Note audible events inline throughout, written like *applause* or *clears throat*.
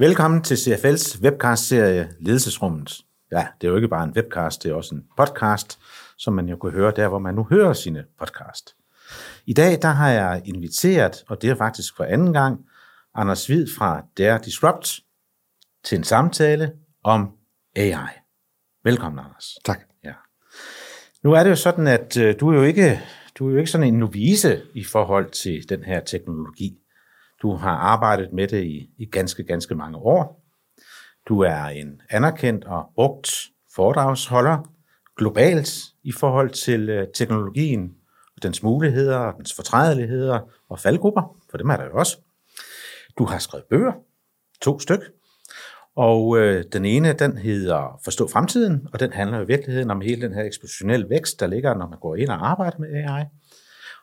Velkommen til CFL's webcast-serie Ledelsesrummet. Ja, det er jo ikke bare en webcast, det er også en podcast, som man jo kan høre der, hvor man nu hører sine podcast. I dag der har jeg inviteret, og det er faktisk for anden gang, Anders Hvid fra Dare Disrupt til en samtale om AI. Velkommen, Anders. Tak. Ja. Nu er det jo sådan, at øh, du er jo ikke, du er jo ikke sådan en novise i forhold til den her teknologi. Du har arbejdet med det i, i ganske, ganske mange år. Du er en anerkendt og brugt foredragsholder globalt i forhold til øh, teknologien og dens muligheder og dens fortrædeligheder og faldgrupper, for dem er der jo også. Du har skrevet bøger, to styk, og øh, den ene, den hedder Forstå fremtiden, og den handler i virkeligheden om hele den her eksponentielle vækst, der ligger, når man går ind og arbejder med AI.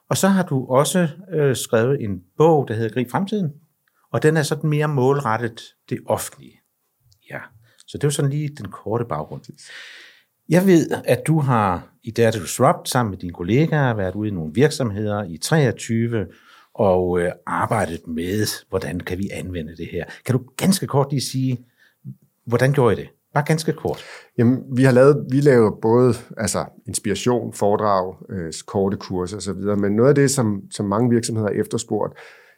Og så har du også øh, skrevet en bog, der hedder Grib fremtiden, og den er sådan mere målrettet det offentlige. Ja, så det er jo sådan lige den korte baggrund. Jeg ved, at du har i Dare to Disrupt sammen med dine kollegaer været ude i nogle virksomheder i 23 og øh, arbejdet med, hvordan kan vi anvende det her. Kan du ganske kort lige sige, hvordan gjorde I det? Bare ganske kort. Jamen, vi har lavet, vi laver både altså, inspiration, foredrag, øh, korte kurser osv., men noget af det, som, som mange virksomheder har efterspurgt,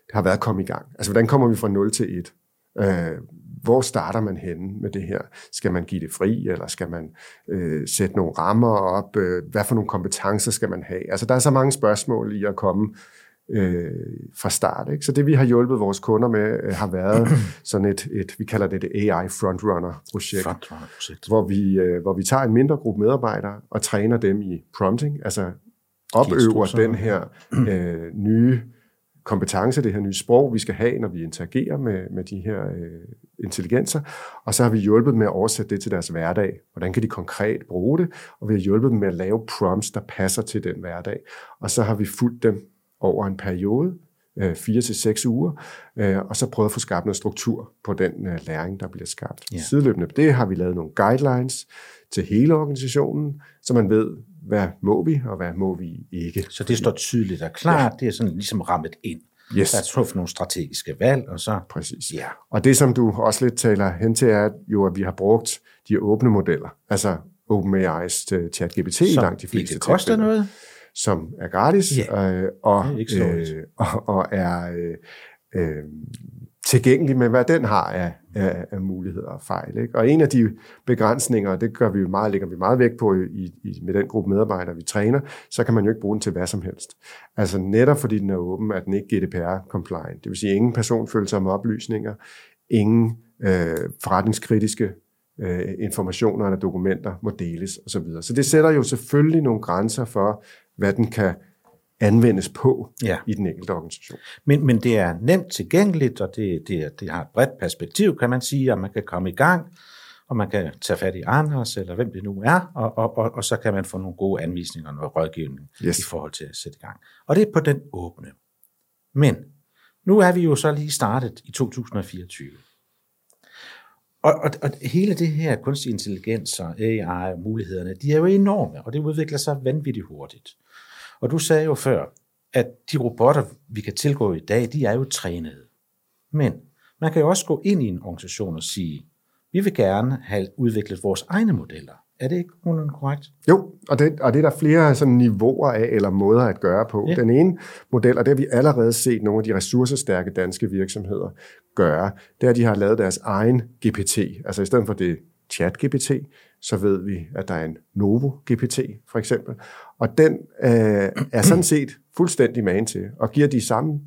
det har været at komme i gang. Altså, hvordan kommer vi fra 0 til 1? Øh, hvor starter man henne med det her? Skal man give det fri, eller skal man øh, sætte nogle rammer op? Øh, hvad for nogle kompetencer skal man have? Altså, der er så mange spørgsmål i at komme øh, fra start. Ikke? Så det, vi har hjulpet vores kunder med, øh, har været *clears throat* sådan et, et, vi kalder det et AI Frontrunner-projekt, Frontrunner-projekt. hvor, vi, øh, hvor vi tager en mindre gruppe medarbejdere og træner dem i prompting, altså opøver den her øh, nye kompetence, det her nye sprog, vi skal have, når vi interagerer med, med de her øh, intelligenser. Og så har vi hjulpet med at oversætte det til deres hverdag. Hvordan kan de konkret bruge det? Og vi har hjulpet dem med at lave prompts, der passer til den hverdag. Og så har vi fulgt dem over en periode, øh, fire til seks uger, øh, og så prøvet at få skabt noget struktur på den øh, læring, der bliver skabt. Ja. Sideløbende på det har vi lavet nogle guidelines til hele organisationen, så man ved, hvad må vi, og hvad må vi ikke. Så det står tydeligt og klart, ja. det er sådan ligesom rammet ind. Yes. Der er truffet nogle strategiske valg, og så... Præcis. Ja. Og det, som du også lidt taler hen til, er jo, at vi har brugt de åbne modeller, altså OpenAI's til ChatGPT i langt de fleste ikke koster noget. Som er gratis Ja, øh, og, er øh, *laughs* og, og er øh, øh, tilgængelig med, hvad den har af, af, af muligheder og fejl. Ikke? Og en af de begrænsninger, og det gør vi jo meget, lægger vi meget vægt på i, i, med den gruppe medarbejdere, vi træner, så kan man jo ikke bruge den til hvad som helst. Altså netop fordi den er åben, er den ikke GDPR-compliant. Det vil sige ingen personfølsomme oplysninger, ingen øh, forretningskritiske øh, informationer eller dokumenter må deles osv. Så, så det sætter jo selvfølgelig nogle grænser for, hvad den kan anvendes på Ja. i den enkelte organisation. Men, men det er nemt tilgængeligt, og det, det, det har et bredt perspektiv, kan man sige, og man kan komme i gang, og man kan tage fat i Anders, eller hvem det nu er, og, og, og, og så kan man få nogle gode anvisninger og noget rådgivning Yes. i forhold til at sætte i gang. Og det er på den åbne. Men nu er vi jo så lige startet i 2024. Og, og, og hele det her kunstig intelligens og AI og mulighederne, de er jo enorme, og det udvikler sig vanvittigt hurtigt. Og du sagde jo før, at de robotter, vi kan tilgå i dag, de er jo trænede. Men man kan jo også gå ind i en organisation og sige, vi vil gerne have udviklet vores egne modeller. Er det ikke nogenlunde korrekt? Jo, og det, og det er der flere sådan niveauer af, eller måder at gøre på. Ja. Ja. Den ene model, og det har vi allerede set nogle af de ressourcestærke danske virksomheder gøre, det er, at de har lavet deres egen GPT. Altså i stedet for det chat-GPT, så ved vi, at der er en Novo-GPT, for eksempel. Og den øh, er sådan set fuldstændig man til, og giver de samme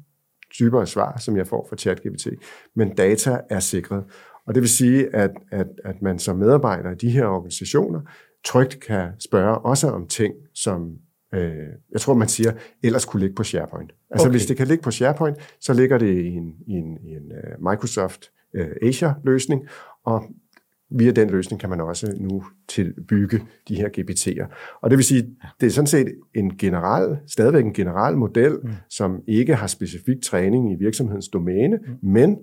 typer af svar, som jeg får fra ChatGPT, men data er sikret. Og det vil sige, at, at, at man som medarbejder i de her organisationer trygt kan spørge også om ting, som øh, jeg tror, man siger, ellers kunne ligge på SharePoint. Altså Okay. hvis det kan ligge på SharePoint, så ligger det i en, i en, i en uh, Microsoft uh, Azure-løsning, og via den løsning kan man også nu tilbygge de her GPT'er. Og det vil sige, det er sådan set en general, stadigvæk en general model, mm. som ikke har specifik træning i virksomhedens domæne, mm. men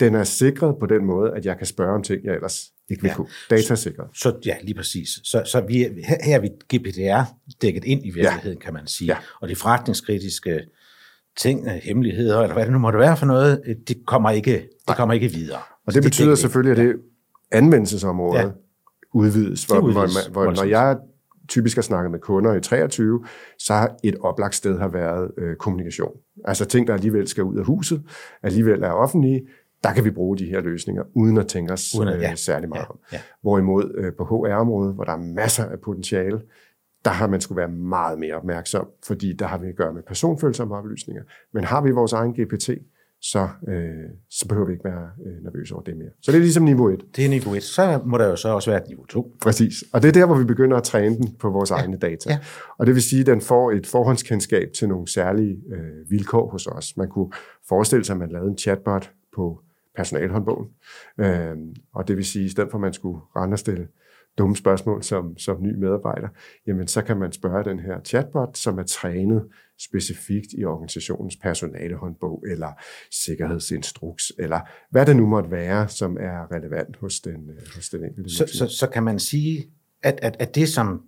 den er sikret på den måde, at jeg kan spørge om ting, jeg ellers ikke vil Ja. kunne. Data er sikret. Så ja, lige præcis. Så, så vi, er- her, her er vi GPDR dækket ind i virkeligheden, ja. kan man sige. Ja. Og det forretningskritiske ting, hemmeligheder, eller hvad det nu måtte være for noget, det kommer ikke, det kommer ikke videre. Og det betyder det, selvfølgelig, at det anvendelsesområde ja. udvides, hvor, udvides hvor, hvor når jeg typisk har snakket med kunder i 23, så har et oplagt sted har været øh, kommunikation. Altså ting, der alligevel skal ud af huset, alligevel er offentlige, der kan vi bruge de her løsninger, uden at tænke os uden at, øh, ja. særlig meget ja. om. Ja. Hvorimod øh, på HR-området, hvor der er masser af potentiale, der har man skulle være meget mere opmærksom, fordi der har vi at gøre med personfølsomme oplysninger. Men har vi vores egen GPT, så, øh, så behøver vi ikke være øh, nervøse over det mere. Så det er ligesom niveau 1. Det er niveau 1. Så må der jo så også være et niveau 2. Præcis. Og det er der, hvor vi begynder at træne den på vores ja. egne data. Ja. Og det vil sige, at den får et forhåndskendskab til nogle særlige øh, vilkår hos os. Man kunne forestille sig, at man lavede en chatbot på personalhåndbogen. Øh, og det vil sige, at i stedet for at man skulle rende og stille dumme spørgsmål som, som ny medarbejder, jamen så kan man spørge den her chatbot, som er trænet specifikt i organisationens personalehåndbog, eller sikkerhedsinstruks, eller hvad det nu måtte være, som er relevant hos den, øh, hos den enkelte så, så, så kan man sige, at, at, at det som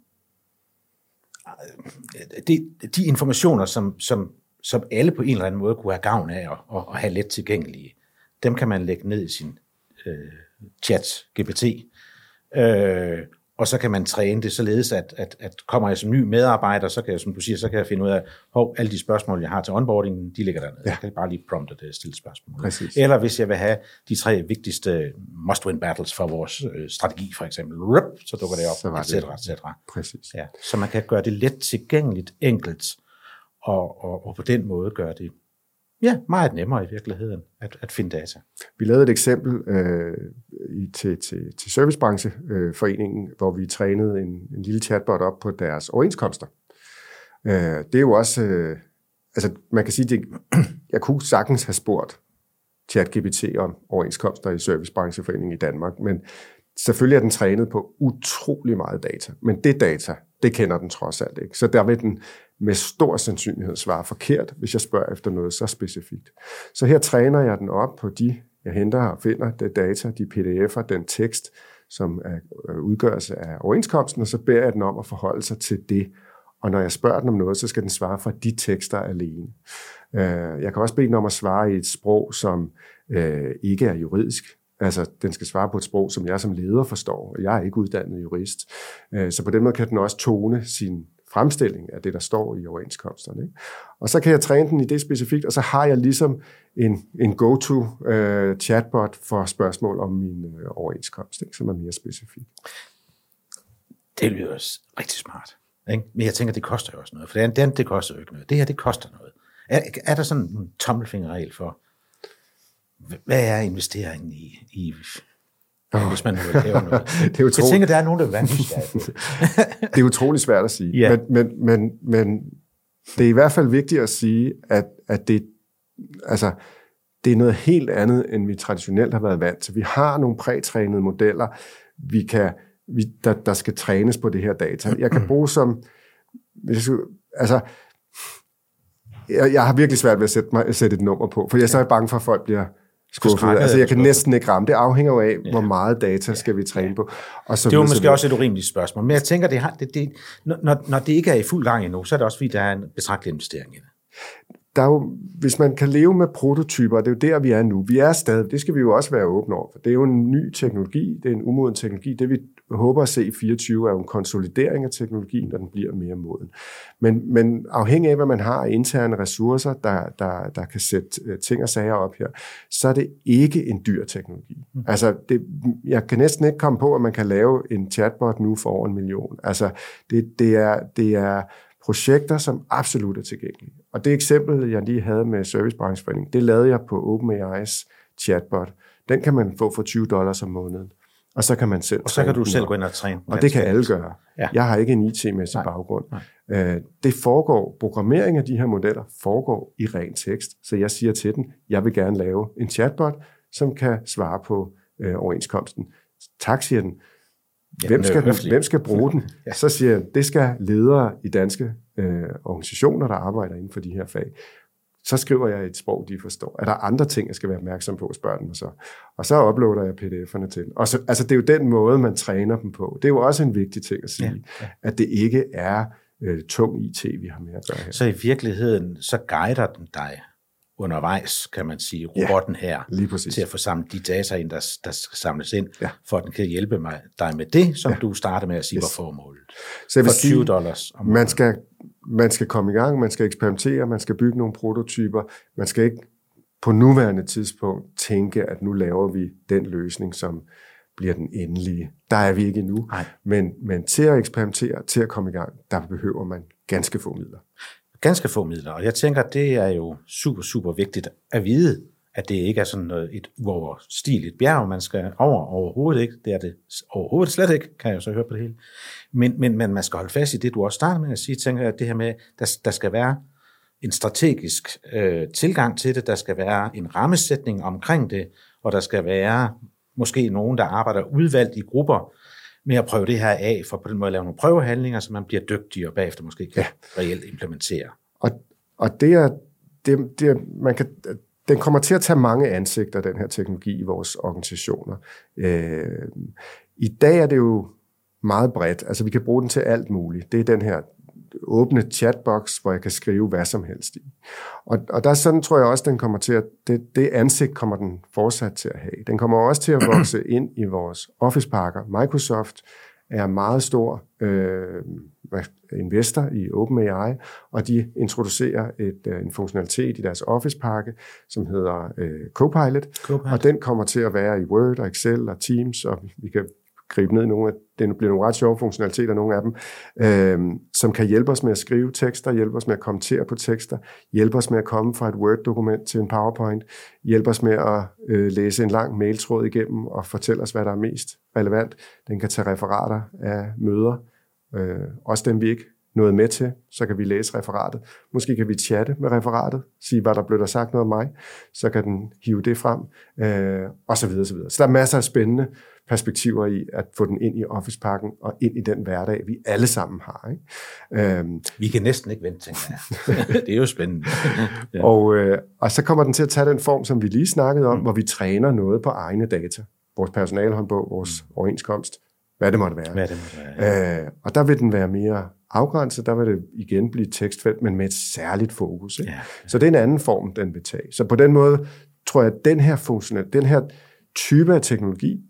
det, de informationer, som, som, som alle på en eller anden måde kunne have gavn af og, og have let tilgængelige, dem kan man lægge ned i sin øh, chat, GPT, øh, og så kan man træne det således, at, at, at kommer jeg som ny medarbejder, så kan jeg, som du siger, så kan jeg finde ud af, hov, alle de spørgsmål, jeg har til onboarding, de ligger dernede. Ja. Jeg kan bare lige prompte det stille spørgsmål. Præcis. Eller hvis jeg vil have de tre vigtigste must-win battles for vores øh, strategi, for eksempel, rup, så dukker det op, etc. etc. Præcis. Ja. Så man kan gøre det let tilgængeligt, enkelt, og, og, og på den måde gøre det ja, meget nemmere i virkeligheden at, at finde data. Vi lavede et eksempel øh, i, til, til, til Servicebrancheforeningen, øh, hvor vi trænede en, en lille chatbot op på deres overenskomster. Øh, det er jo også, øh, altså man kan sige, det, *clears throat* jeg kunne sagtens have spurgt ChatGPT om overenskomster i Servicebrancheforeningen i Danmark, men selvfølgelig er den trænet på utrolig meget data, men det data, det kender den trods alt ikke. Så der vil den med stor sandsynlighed svare forkert, hvis jeg spørger efter noget så specifikt. Så her træner jeg den op på de, jeg henter og finder, det data, de pdf'er, den tekst, som er øh, udgørelse af overenskomsten, og så beder jeg den om at forholde sig til det. Og når jeg spørger den om noget, så skal den svare fra de tekster alene. Øh, jeg kan også bede den om at svare i et sprog, som øh, ikke er juridisk. Altså, den skal svare på et sprog, som jeg som leder forstår. Jeg er ikke uddannet jurist. Så på den måde kan den også tone sin fremstilling af det, der står i overenskomsterne. Ikke? Og så kan jeg træne den i det specifikt, og så har jeg ligesom en, en go-to uh, chatbot for spørgsmål om min uh, overenskomst, ikke? som er mere specifik. Det lyder rigtig smart. Ikke? Men jeg tænker, det koster jo også noget, for det, andet, det koster jo ikke noget. Det her, det koster noget. Er, er der sådan en tommelfingerregel for, hvad er investeringen i, i Oh. *laughs* Hvis man vil lave noget. det er utro... Jeg tænker, der er nogen, der vil være *laughs* Det er utrolig svært at sige. Yeah. Men, men, men, men det er i hvert fald vigtigt at sige, at, at det, altså, det er noget helt andet, end vi traditionelt har været vant til. Vi har nogle prætrænede modeller, vi kan, vi, der, der skal trænes på det her data. Jeg kan bruge som... Hvis jeg, altså, jeg, jeg har virkelig svært ved at sætte, mig, at sætte et nummer på, for jeg er så bange for, at folk bliver skuffet. Altså, jeg kan næsten ikke ramme. Det afhænger jo af, ja. hvor meget data skal vi træne på. Og så det er jo måske også et urimeligt spørgsmål. Men jeg tænker, det har, det, det, når, når det ikke er i fuld gang endnu, så er det også fordi, der er en betragtelig investering i det der er jo, hvis man kan leve med prototyper, det er jo der, vi er nu. Vi er stadig, det skal vi jo også være åbne over for. Det er jo en ny teknologi, det er en umoden teknologi. Det vi håber at se i 24 er jo en konsolidering af teknologien, når den bliver mere moden. Men, men afhængig af, hvad man har af interne ressourcer, der, der, der kan sætte øh, ting og sager op her, så er det ikke en dyr teknologi. Mm. Altså, det, jeg kan næsten ikke komme på, at man kan lave en chatbot nu for over en million. Altså, det, det er, det er projekter, som absolut er tilgængelige. Og det eksempel, jeg lige havde med Servicebrancheforeningen, det lavede jeg på OpenAI's chatbot. Den kan man få for 20 dollars om måneden. Og så kan man selv Og så kan du selv gå ind og træne. Og det kan alle gøre. Ja. Jeg har ikke en IT-mæssig Nej. baggrund. Nej. Øh, det foregår, programmering af de her modeller foregår i ren tekst. Så jeg siger til den, jeg vil gerne lave en chatbot, som kan svare på øh, overenskomsten. Tak, siger den. Hvem skal, den, hvem skal bruge den? *laughs* ja. Så siger jeg, det skal ledere i danske øh, organisationer, der arbejder inden for de her fag. Så skriver jeg et sprog, de forstår. Er der andre ting, jeg skal være opmærksom på, spørger den så. Og så uploader jeg pdf'erne til. Og så, altså, det er jo den måde, man træner dem på. Det er jo også en vigtig ting at sige, ja, ja. at det ikke er øh, tung IT, vi har med at gøre her. Så i virkeligheden, så guider den dig undervejs, kan man sige, robotten ja, her, lige præcis. til at få samlet de data ind, der, der skal samles ind, Ja. for at den kan hjælpe mig, dig med det, som Ja. du starter med at sige, Yes. var formålet. Så jeg vil For 20 sige, dollars om man skal, man skal komme i gang, man skal eksperimentere, man skal bygge nogle prototyper, man skal ikke på nuværende tidspunkt tænke, at nu laver vi den løsning, som bliver den endelige. Der er vi ikke endnu. Nej. Men, men til at eksperimentere, til at komme i gang, der behøver man ganske få midler ganske få midler, og jeg tænker, det er jo super, super vigtigt at vide, at det ikke er sådan noget, et uoverstigeligt bjerg, man skal over overhovedet ikke. Det er det overhovedet slet ikke, kan jeg jo så høre på det hele. Men, men, men man skal holde fast i det, du også startede med at sige, tænker jeg, at det her med, der, der skal være en strategisk øh, tilgang til det, der skal være en rammesætning omkring det, og der skal være måske nogen, der arbejder udvalgt i grupper med at prøve det her af, for på den måde at lave nogle prøvehandlinger, så man bliver dygtig og bagefter måske kan ja. reelt implementere. Og, og det er, det, det er, man kan, den kommer til at tage mange ansigter, den her teknologi i vores organisationer. Øh, I dag er det jo meget bredt. Altså vi kan bruge den til alt muligt. Det er den her åbne chatbox, hvor jeg kan skrive hvad som helst i. Og, og der sådan tror jeg også, den kommer til at, det, det ansigt kommer den fortsat til at have. Den kommer også til at vokse *clears throat* ind i vores Office-pakker. Microsoft er meget stor øh, investor i OpenAI, og de introducerer et, øh, en funktionalitet i deres Office-pakke, som hedder øh, Copilot, Copilot. og den kommer til at være i Word og Excel og Teams, og vi kan gribe ned i nogle af, det bliver nogle ret sjove funktionaliteter, nogle af dem, øh, som kan hjælpe os med at skrive tekster, hjælpe os med at kommentere på tekster, hjælpe os med at komme fra et Word-dokument til en PowerPoint, hjælpe os med at øh, læse en lang mailtråd igennem og fortælle os, hvad der er mest relevant. Den kan tage referater af møder, øh, også dem vi ikke nåede med til, så kan vi læse referatet. Måske kan vi chatte med referatet, sige, hvad der blev der sagt noget om mig, så kan den hive det frem, øh, og så videre, så videre. Så der er masser af spændende perspektiver i at få den ind i Office-pakken og ind i den hverdag, vi alle sammen har. Ikke? Øhm, Vi kan næsten ikke vente, tænker jeg. *laughs* det er jo spændende. *laughs* ja. og, øh, og så kommer den til at tage den form, som vi lige snakkede om, mm. hvor vi træner noget på egne data. Vores personalhåndbog, vores mm. overenskomst, hvad det måtte være. Hvad det måtte være. Øh, og der vil den være mere afgrænset, der vil det igen blive tekstfelt, men med et særligt fokus. Ikke? Ja. Så det er en anden form, den vil tage. Så på den måde tror jeg, at den her funktion, den her type af teknologi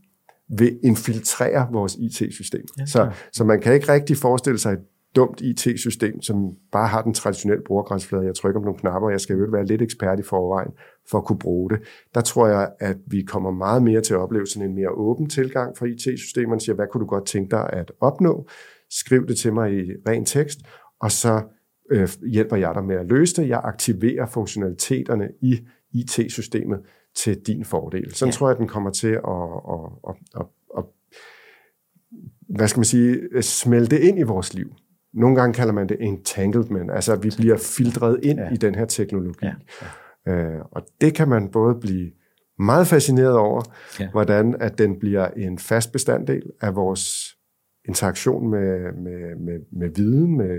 vil infiltrere vores IT-system. Ja, så, klart. så man kan ikke rigtig forestille sig et dumt IT-system, som bare har den traditionelle brugergrænsflade. Jeg trykker på nogle knapper, og jeg skal jo være lidt ekspert i forvejen for at kunne bruge det. Der tror jeg, at vi kommer meget mere til at opleve sådan en mere åben tilgang fra IT-systemerne. Siger, hvad kunne du godt tænke dig at opnå? Skriv det til mig i ren tekst, og så øh, hjælper jeg dig med at løse det. Jeg aktiverer funktionaliteterne i IT-systemet til din fordel. Sådan ja. Tror jeg, at den kommer til at, at, at, at, at hvad skal man sige, smelte ind i vores liv. Nogle gange kalder man det entanglement, altså at vi bliver filtreret ind ja. I den her teknologi. Ja. Ja. Øh, og det kan man både blive meget fascineret over. Ja. hvordan at den bliver en fast bestanddel af vores interaktion med, med, med, med viden, med,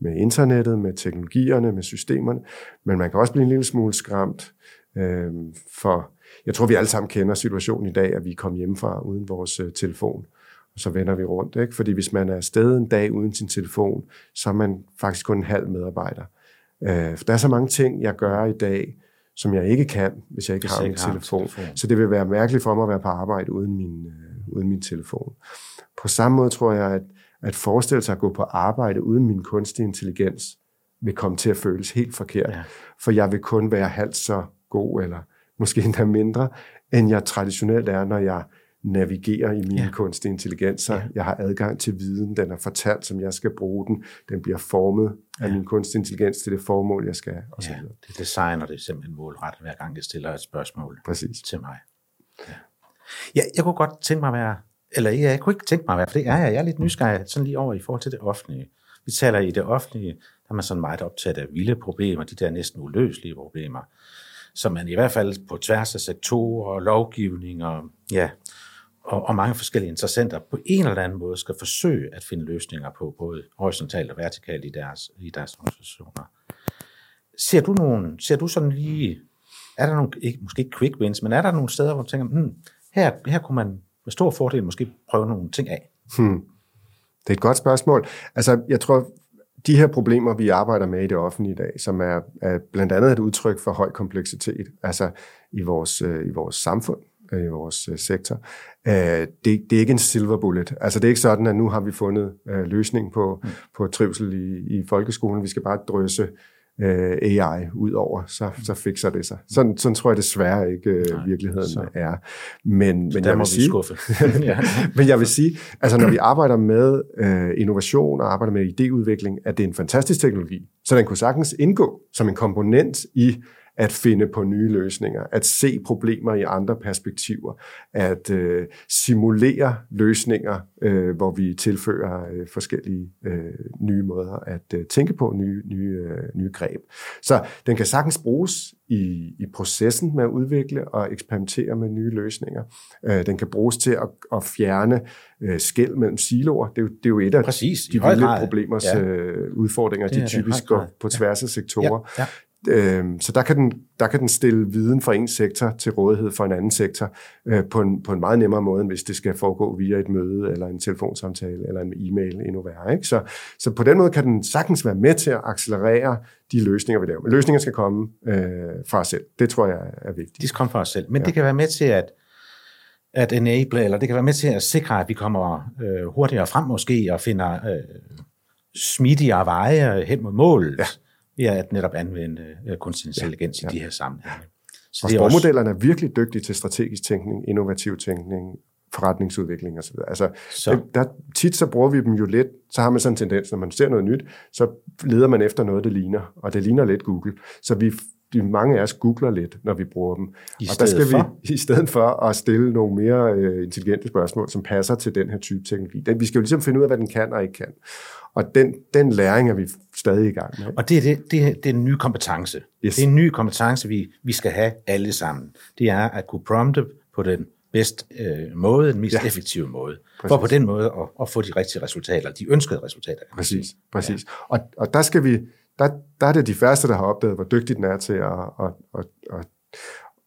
med internettet, med teknologierne, med systemerne. Men man kan også blive en lille smule skræmt øh, for, jeg tror vi alle sammen kender situationen i dag, at vi kom hjemmefra uden vores øh, telefon, og så vender vi rundt. Ikke? Fordi hvis man er afsted en dag uden sin telefon, så er man faktisk kun en halv medarbejder. Øh, for der er så mange ting, jeg gør i dag, som jeg ikke kan, hvis jeg ikke Hvis har jeg min telefon. telefon. Så det vil være mærkeligt for mig at være på arbejde uden min, øh, uden min telefon. På samme måde tror jeg, at, at forestille sig at gå på arbejde uden min kunstig intelligens, vil komme til at føles helt forkert. Ja. For jeg vil kun være halvt så god, eller måske *laughs* endda mindre, end jeg traditionelt er, når jeg navigerer i min ja. Kunstige intelligens. Ja. Jeg har adgang til viden, den er fortalt, som jeg skal bruge den. Den bliver formet af Ja. min kunstig intelligens til det formål, jeg skal, og Ja, det designer det simpelthen målrettet, hver gang jeg stiller et spørgsmål Præcis. til mig. Ja. ja, jeg kunne godt tænke mig at være, eller ja, jeg kunne ikke tænke mig at være, for det er jeg, jeg er lidt nysgerrig sådan lige over i forhold til det offentlige. Vi taler i det offentlige, der er man sådan meget optaget af vilde problemer, de der næsten uløselige problemer, som man i hvert fald på tværs af sektorer og lovgivning og, ja, og, og mange forskellige interessenter på en eller anden måde skal forsøge at finde løsninger på, både horisontalt og vertikalt i deres, i deres organisationer. Ser du nogen, ser du sådan lige, er der nogle, ikke, måske ikke quick wins, men er der nogle steder, hvor du tænker, hmm, her, her kunne man med stor fordel måske prøve nogle ting af? Hmm. Det er et godt spørgsmål. Altså, jeg tror, de her problemer, vi arbejder med i det offentlige i dag, som er, er blandt andet et udtryk for høj kompleksitet, altså i vores, øh, i vores samfund, øh, i vores øh, sektor, øh, det, det er ikke en silver bullet. Altså det er ikke sådan, at nu har vi fundet øh, løsning på, mm. på trivsel i, i folkeskolen. Vi skal bare drøse øh, AI ud over, så, så fikser det sig. Sådan, sådan tror jeg desværre ikke øh, Nej, virkeligheden så. er. Men, men jeg vil sige, *laughs* *laughs* men jeg vil sige, altså når vi arbejder med øh, innovation og arbejder med idéudvikling, at det er en fantastisk teknologi, så den kunne sagtens indgå som en komponent i at finde på nye løsninger, at se problemer i andre perspektiver, at øh, simulere løsninger, øh, hvor vi tilfører øh, forskellige øh, nye måder at øh, tænke på, nye, nye, øh, nye greb. Så den kan sagtens bruges i, i processen med at udvikle og eksperimentere med nye løsninger. Øh, den kan bruges til at, at fjerne øh, skæld mellem siloer. Det er jo, det er jo et af Præcis, de vilde problemers ja. øh, udfordringer, de typisk går på tværs af sektorer. Ja, ja. Øhm, så der kan, den, der kan den stille viden fra en sektor til rådighed for en anden sektor øh, på, en, på en meget nemmere måde, end hvis det skal foregå via et møde, eller en telefonsamtale, eller en e-mail endnu værre. Ikke? Så, så på den måde kan den sagtens være med til at accelerere de løsninger, vi laver. Men løsninger skal komme øh, fra os selv. Det tror jeg er vigtigt. De skal komme fra os selv. Men ja. det kan være med til at at enable, eller det kan være med til at sikre, at vi kommer øh, hurtigere frem måske, og finder øh, smidigere veje hen mod målet. Ja ved at netop anvende uh, kunstig intelligens ja, ja. i de her sammenhænge. Så og det er også... er virkelig dygtige til strategisk tænkning, innovativ tænkning, forretningsudvikling osv. Altså, så. Der, tit så bruger vi dem jo lidt, så har man sådan en tendens, når man ser noget nyt, så leder man efter noget, det ligner, og det ligner lidt Google. Så vi de mange af os googler lidt, når vi bruger dem. I og der skal for? vi, *laughs* i stedet for at stille nogle mere uh, intelligente spørgsmål, som passer til den her type teknologi. Den, vi skal jo ligesom finde ud af, hvad den kan og ikke kan. Og den, den læring er vi stadig i gang med. Og det er, det, det, er, det er en ny kompetence. Yes. Det er en ny kompetence, vi, vi skal have alle sammen. Det er at kunne prompte på den bedst øh, måde, den mest ja. effektive måde, præcis. for på den måde at, at få de rigtige resultater, de ønskede resultater. Præcis, præcis. Ja. Og, og der skal vi, der, der er det de første, der har opdaget, hvor dygtig den er til at, at, at, at,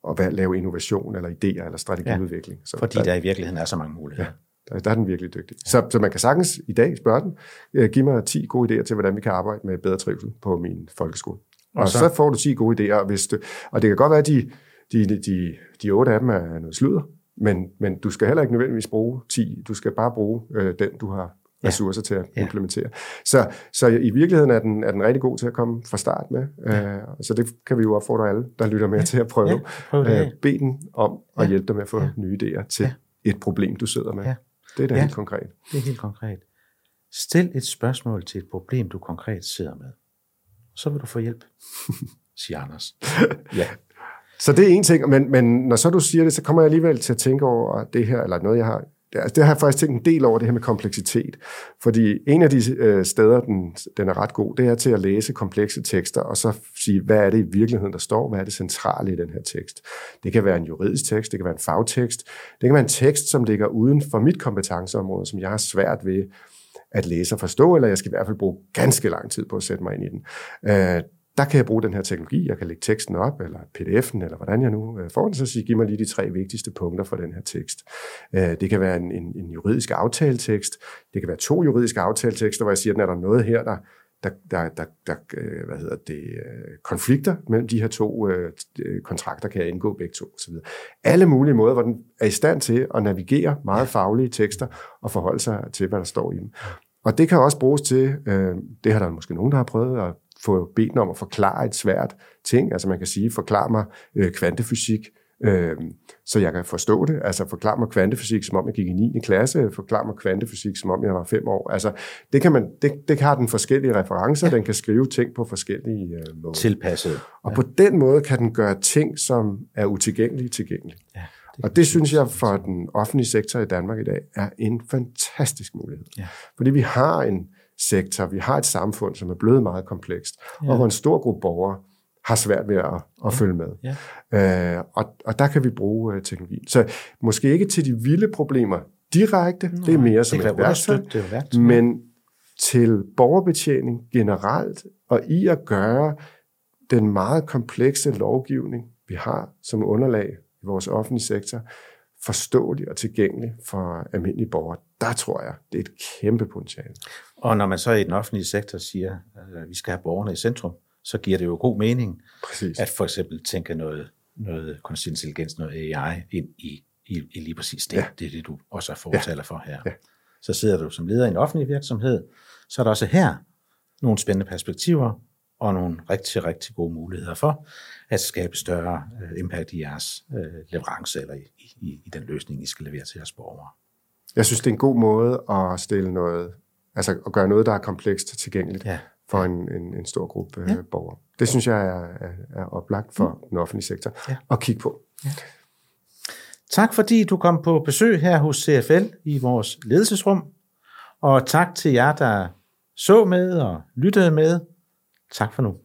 at, at lave innovation, eller idéer, eller strategiudvikling. Ja, fordi der, der i virkeligheden er så mange muligheder. Ja. Der, der er den virkelig dygtig. Så, så man kan sagtens i dag spørge den, øh, giv mig 10 gode idéer til, hvordan vi kan arbejde med bedre trivsel på min folkeskole. Og, og så, så får du 10 gode idéer, hvis du, og det kan godt være, at de, de, de, de 8 af dem er noget sludder, men, men du skal heller ikke nødvendigvis bruge 10, du skal bare bruge øh, den, du har ressourcer til at implementere. Ja. Så, så i virkeligheden er den, er den rigtig god til at komme fra start med. Ja. Uh, så det kan vi jo opfordre alle, der lytter med ja. til at prøve. Ja, prøv det. Uh, bed den om at ja. hjælpe dig med at få ja. nye idéer til ja. et problem, du sidder med. Ja. Det er da ja, helt konkret. det er helt konkret. Stil et spørgsmål til et problem, du konkret sidder med. Så vil du få hjælp, *laughs* siger Anders. Ja. Så det er en ting, men, men når så du siger det, så kommer jeg alligevel til at tænke over det her, eller noget, jeg har det, altså, det har jeg faktisk tænkt en del over, det her med kompleksitet. Fordi en af de øh, steder, den, den er ret god, det er til at læse komplekse tekster, og så sige, hvad er det i virkeligheden, der står? Hvad er det centrale i den her tekst? Det kan være en juridisk tekst, det kan være en fagtekst, det kan være en tekst, som ligger uden for mit kompetenceområde, som jeg har svært ved at læse og forstå, eller jeg skal i hvert fald bruge ganske lang tid på at sætte mig ind i den. Øh, der kan jeg bruge den her teknologi, jeg kan lægge teksten op, eller pdf'en, eller hvordan jeg nu øh, får den, så sige, giv mig lige de tre vigtigste punkter for den her tekst. Øh, det kan være en, en, en juridisk aftaletekst, det kan være to juridiske aftaletekster, hvor jeg siger, at er der noget her, der, der, der, der, der øh, hvad hedder det, konflikter mellem de her to øh, kontrakter, kan jeg indgå begge to osv. Alle mulige måder, hvor den er i stand til at navigere meget faglige tekster og forholde sig til, hvad der står i dem. Og det kan også bruges til, øh, det har der måske nogen, der har prøvet at få bedt om at forklare et svært ting. Altså man kan sige, forklar mig øh, kvantefysik, øh, så jeg kan forstå det. Altså forklar mig kvantefysik, som om jeg gik i 9. klasse. Forklar mig kvantefysik, som om jeg var 5 år. Altså det, kan man, det, det har den forskellige referencer. Ja. Den kan skrive ting på forskellige øh, måder. Tilpasset. Og ja. på den måde kan den gøre ting, som er utilgængelige, tilgængelige. Ja. Det og det synes jeg for den offentlige sektor i Danmark i dag er en fantastisk mulighed. Ja. Fordi vi har en sektor. Vi har et samfund, som er blevet meget komplekst, ja. og hvor en stor gruppe borgere har svært ved at, at ja. følge med. Ja. Øh, og, og der kan vi bruge uh, teknologi. Så måske ikke til de vilde problemer direkte, Nå, det er mere som et værktøj, men til borgerbetjening generelt, og i at gøre den meget komplekse lovgivning, vi har som underlag i vores offentlige sektor, forståelig og tilgængelig for almindelige borgere, der tror jeg, det er et kæmpe potentiale. Og når man så i den offentlige sektor siger, at vi skal have borgerne i centrum, så giver det jo god mening, Præcis. at for eksempel tænke noget, noget kunstig intelligens, noget AI ind i, i, i lige præcis det. Ja. Ja. Det er det, du også er fortaler for her. Ja. Så sidder du som leder i en offentlig virksomhed, så er der også her nogle spændende perspektiver og nogle rigtig, rigtig gode muligheder for at skabe større øh, impact i jeres øh, leverance eller i, i, i den løsning, I skal levere til jeres borgere. Jeg synes, det er en god måde at stille noget, altså at gøre noget, der er komplekst tilgængeligt Ja. for en, en, en stor gruppe ja. Ja. borgere. Det synes jeg er, er, er oplagt for mm. den offentlige sektor Ja. at kigge på. Tak fordi du kom på besøg her hos CFL i vores ledelsesrum, og tak til jer, der så med og lyttede med. Tak for nu.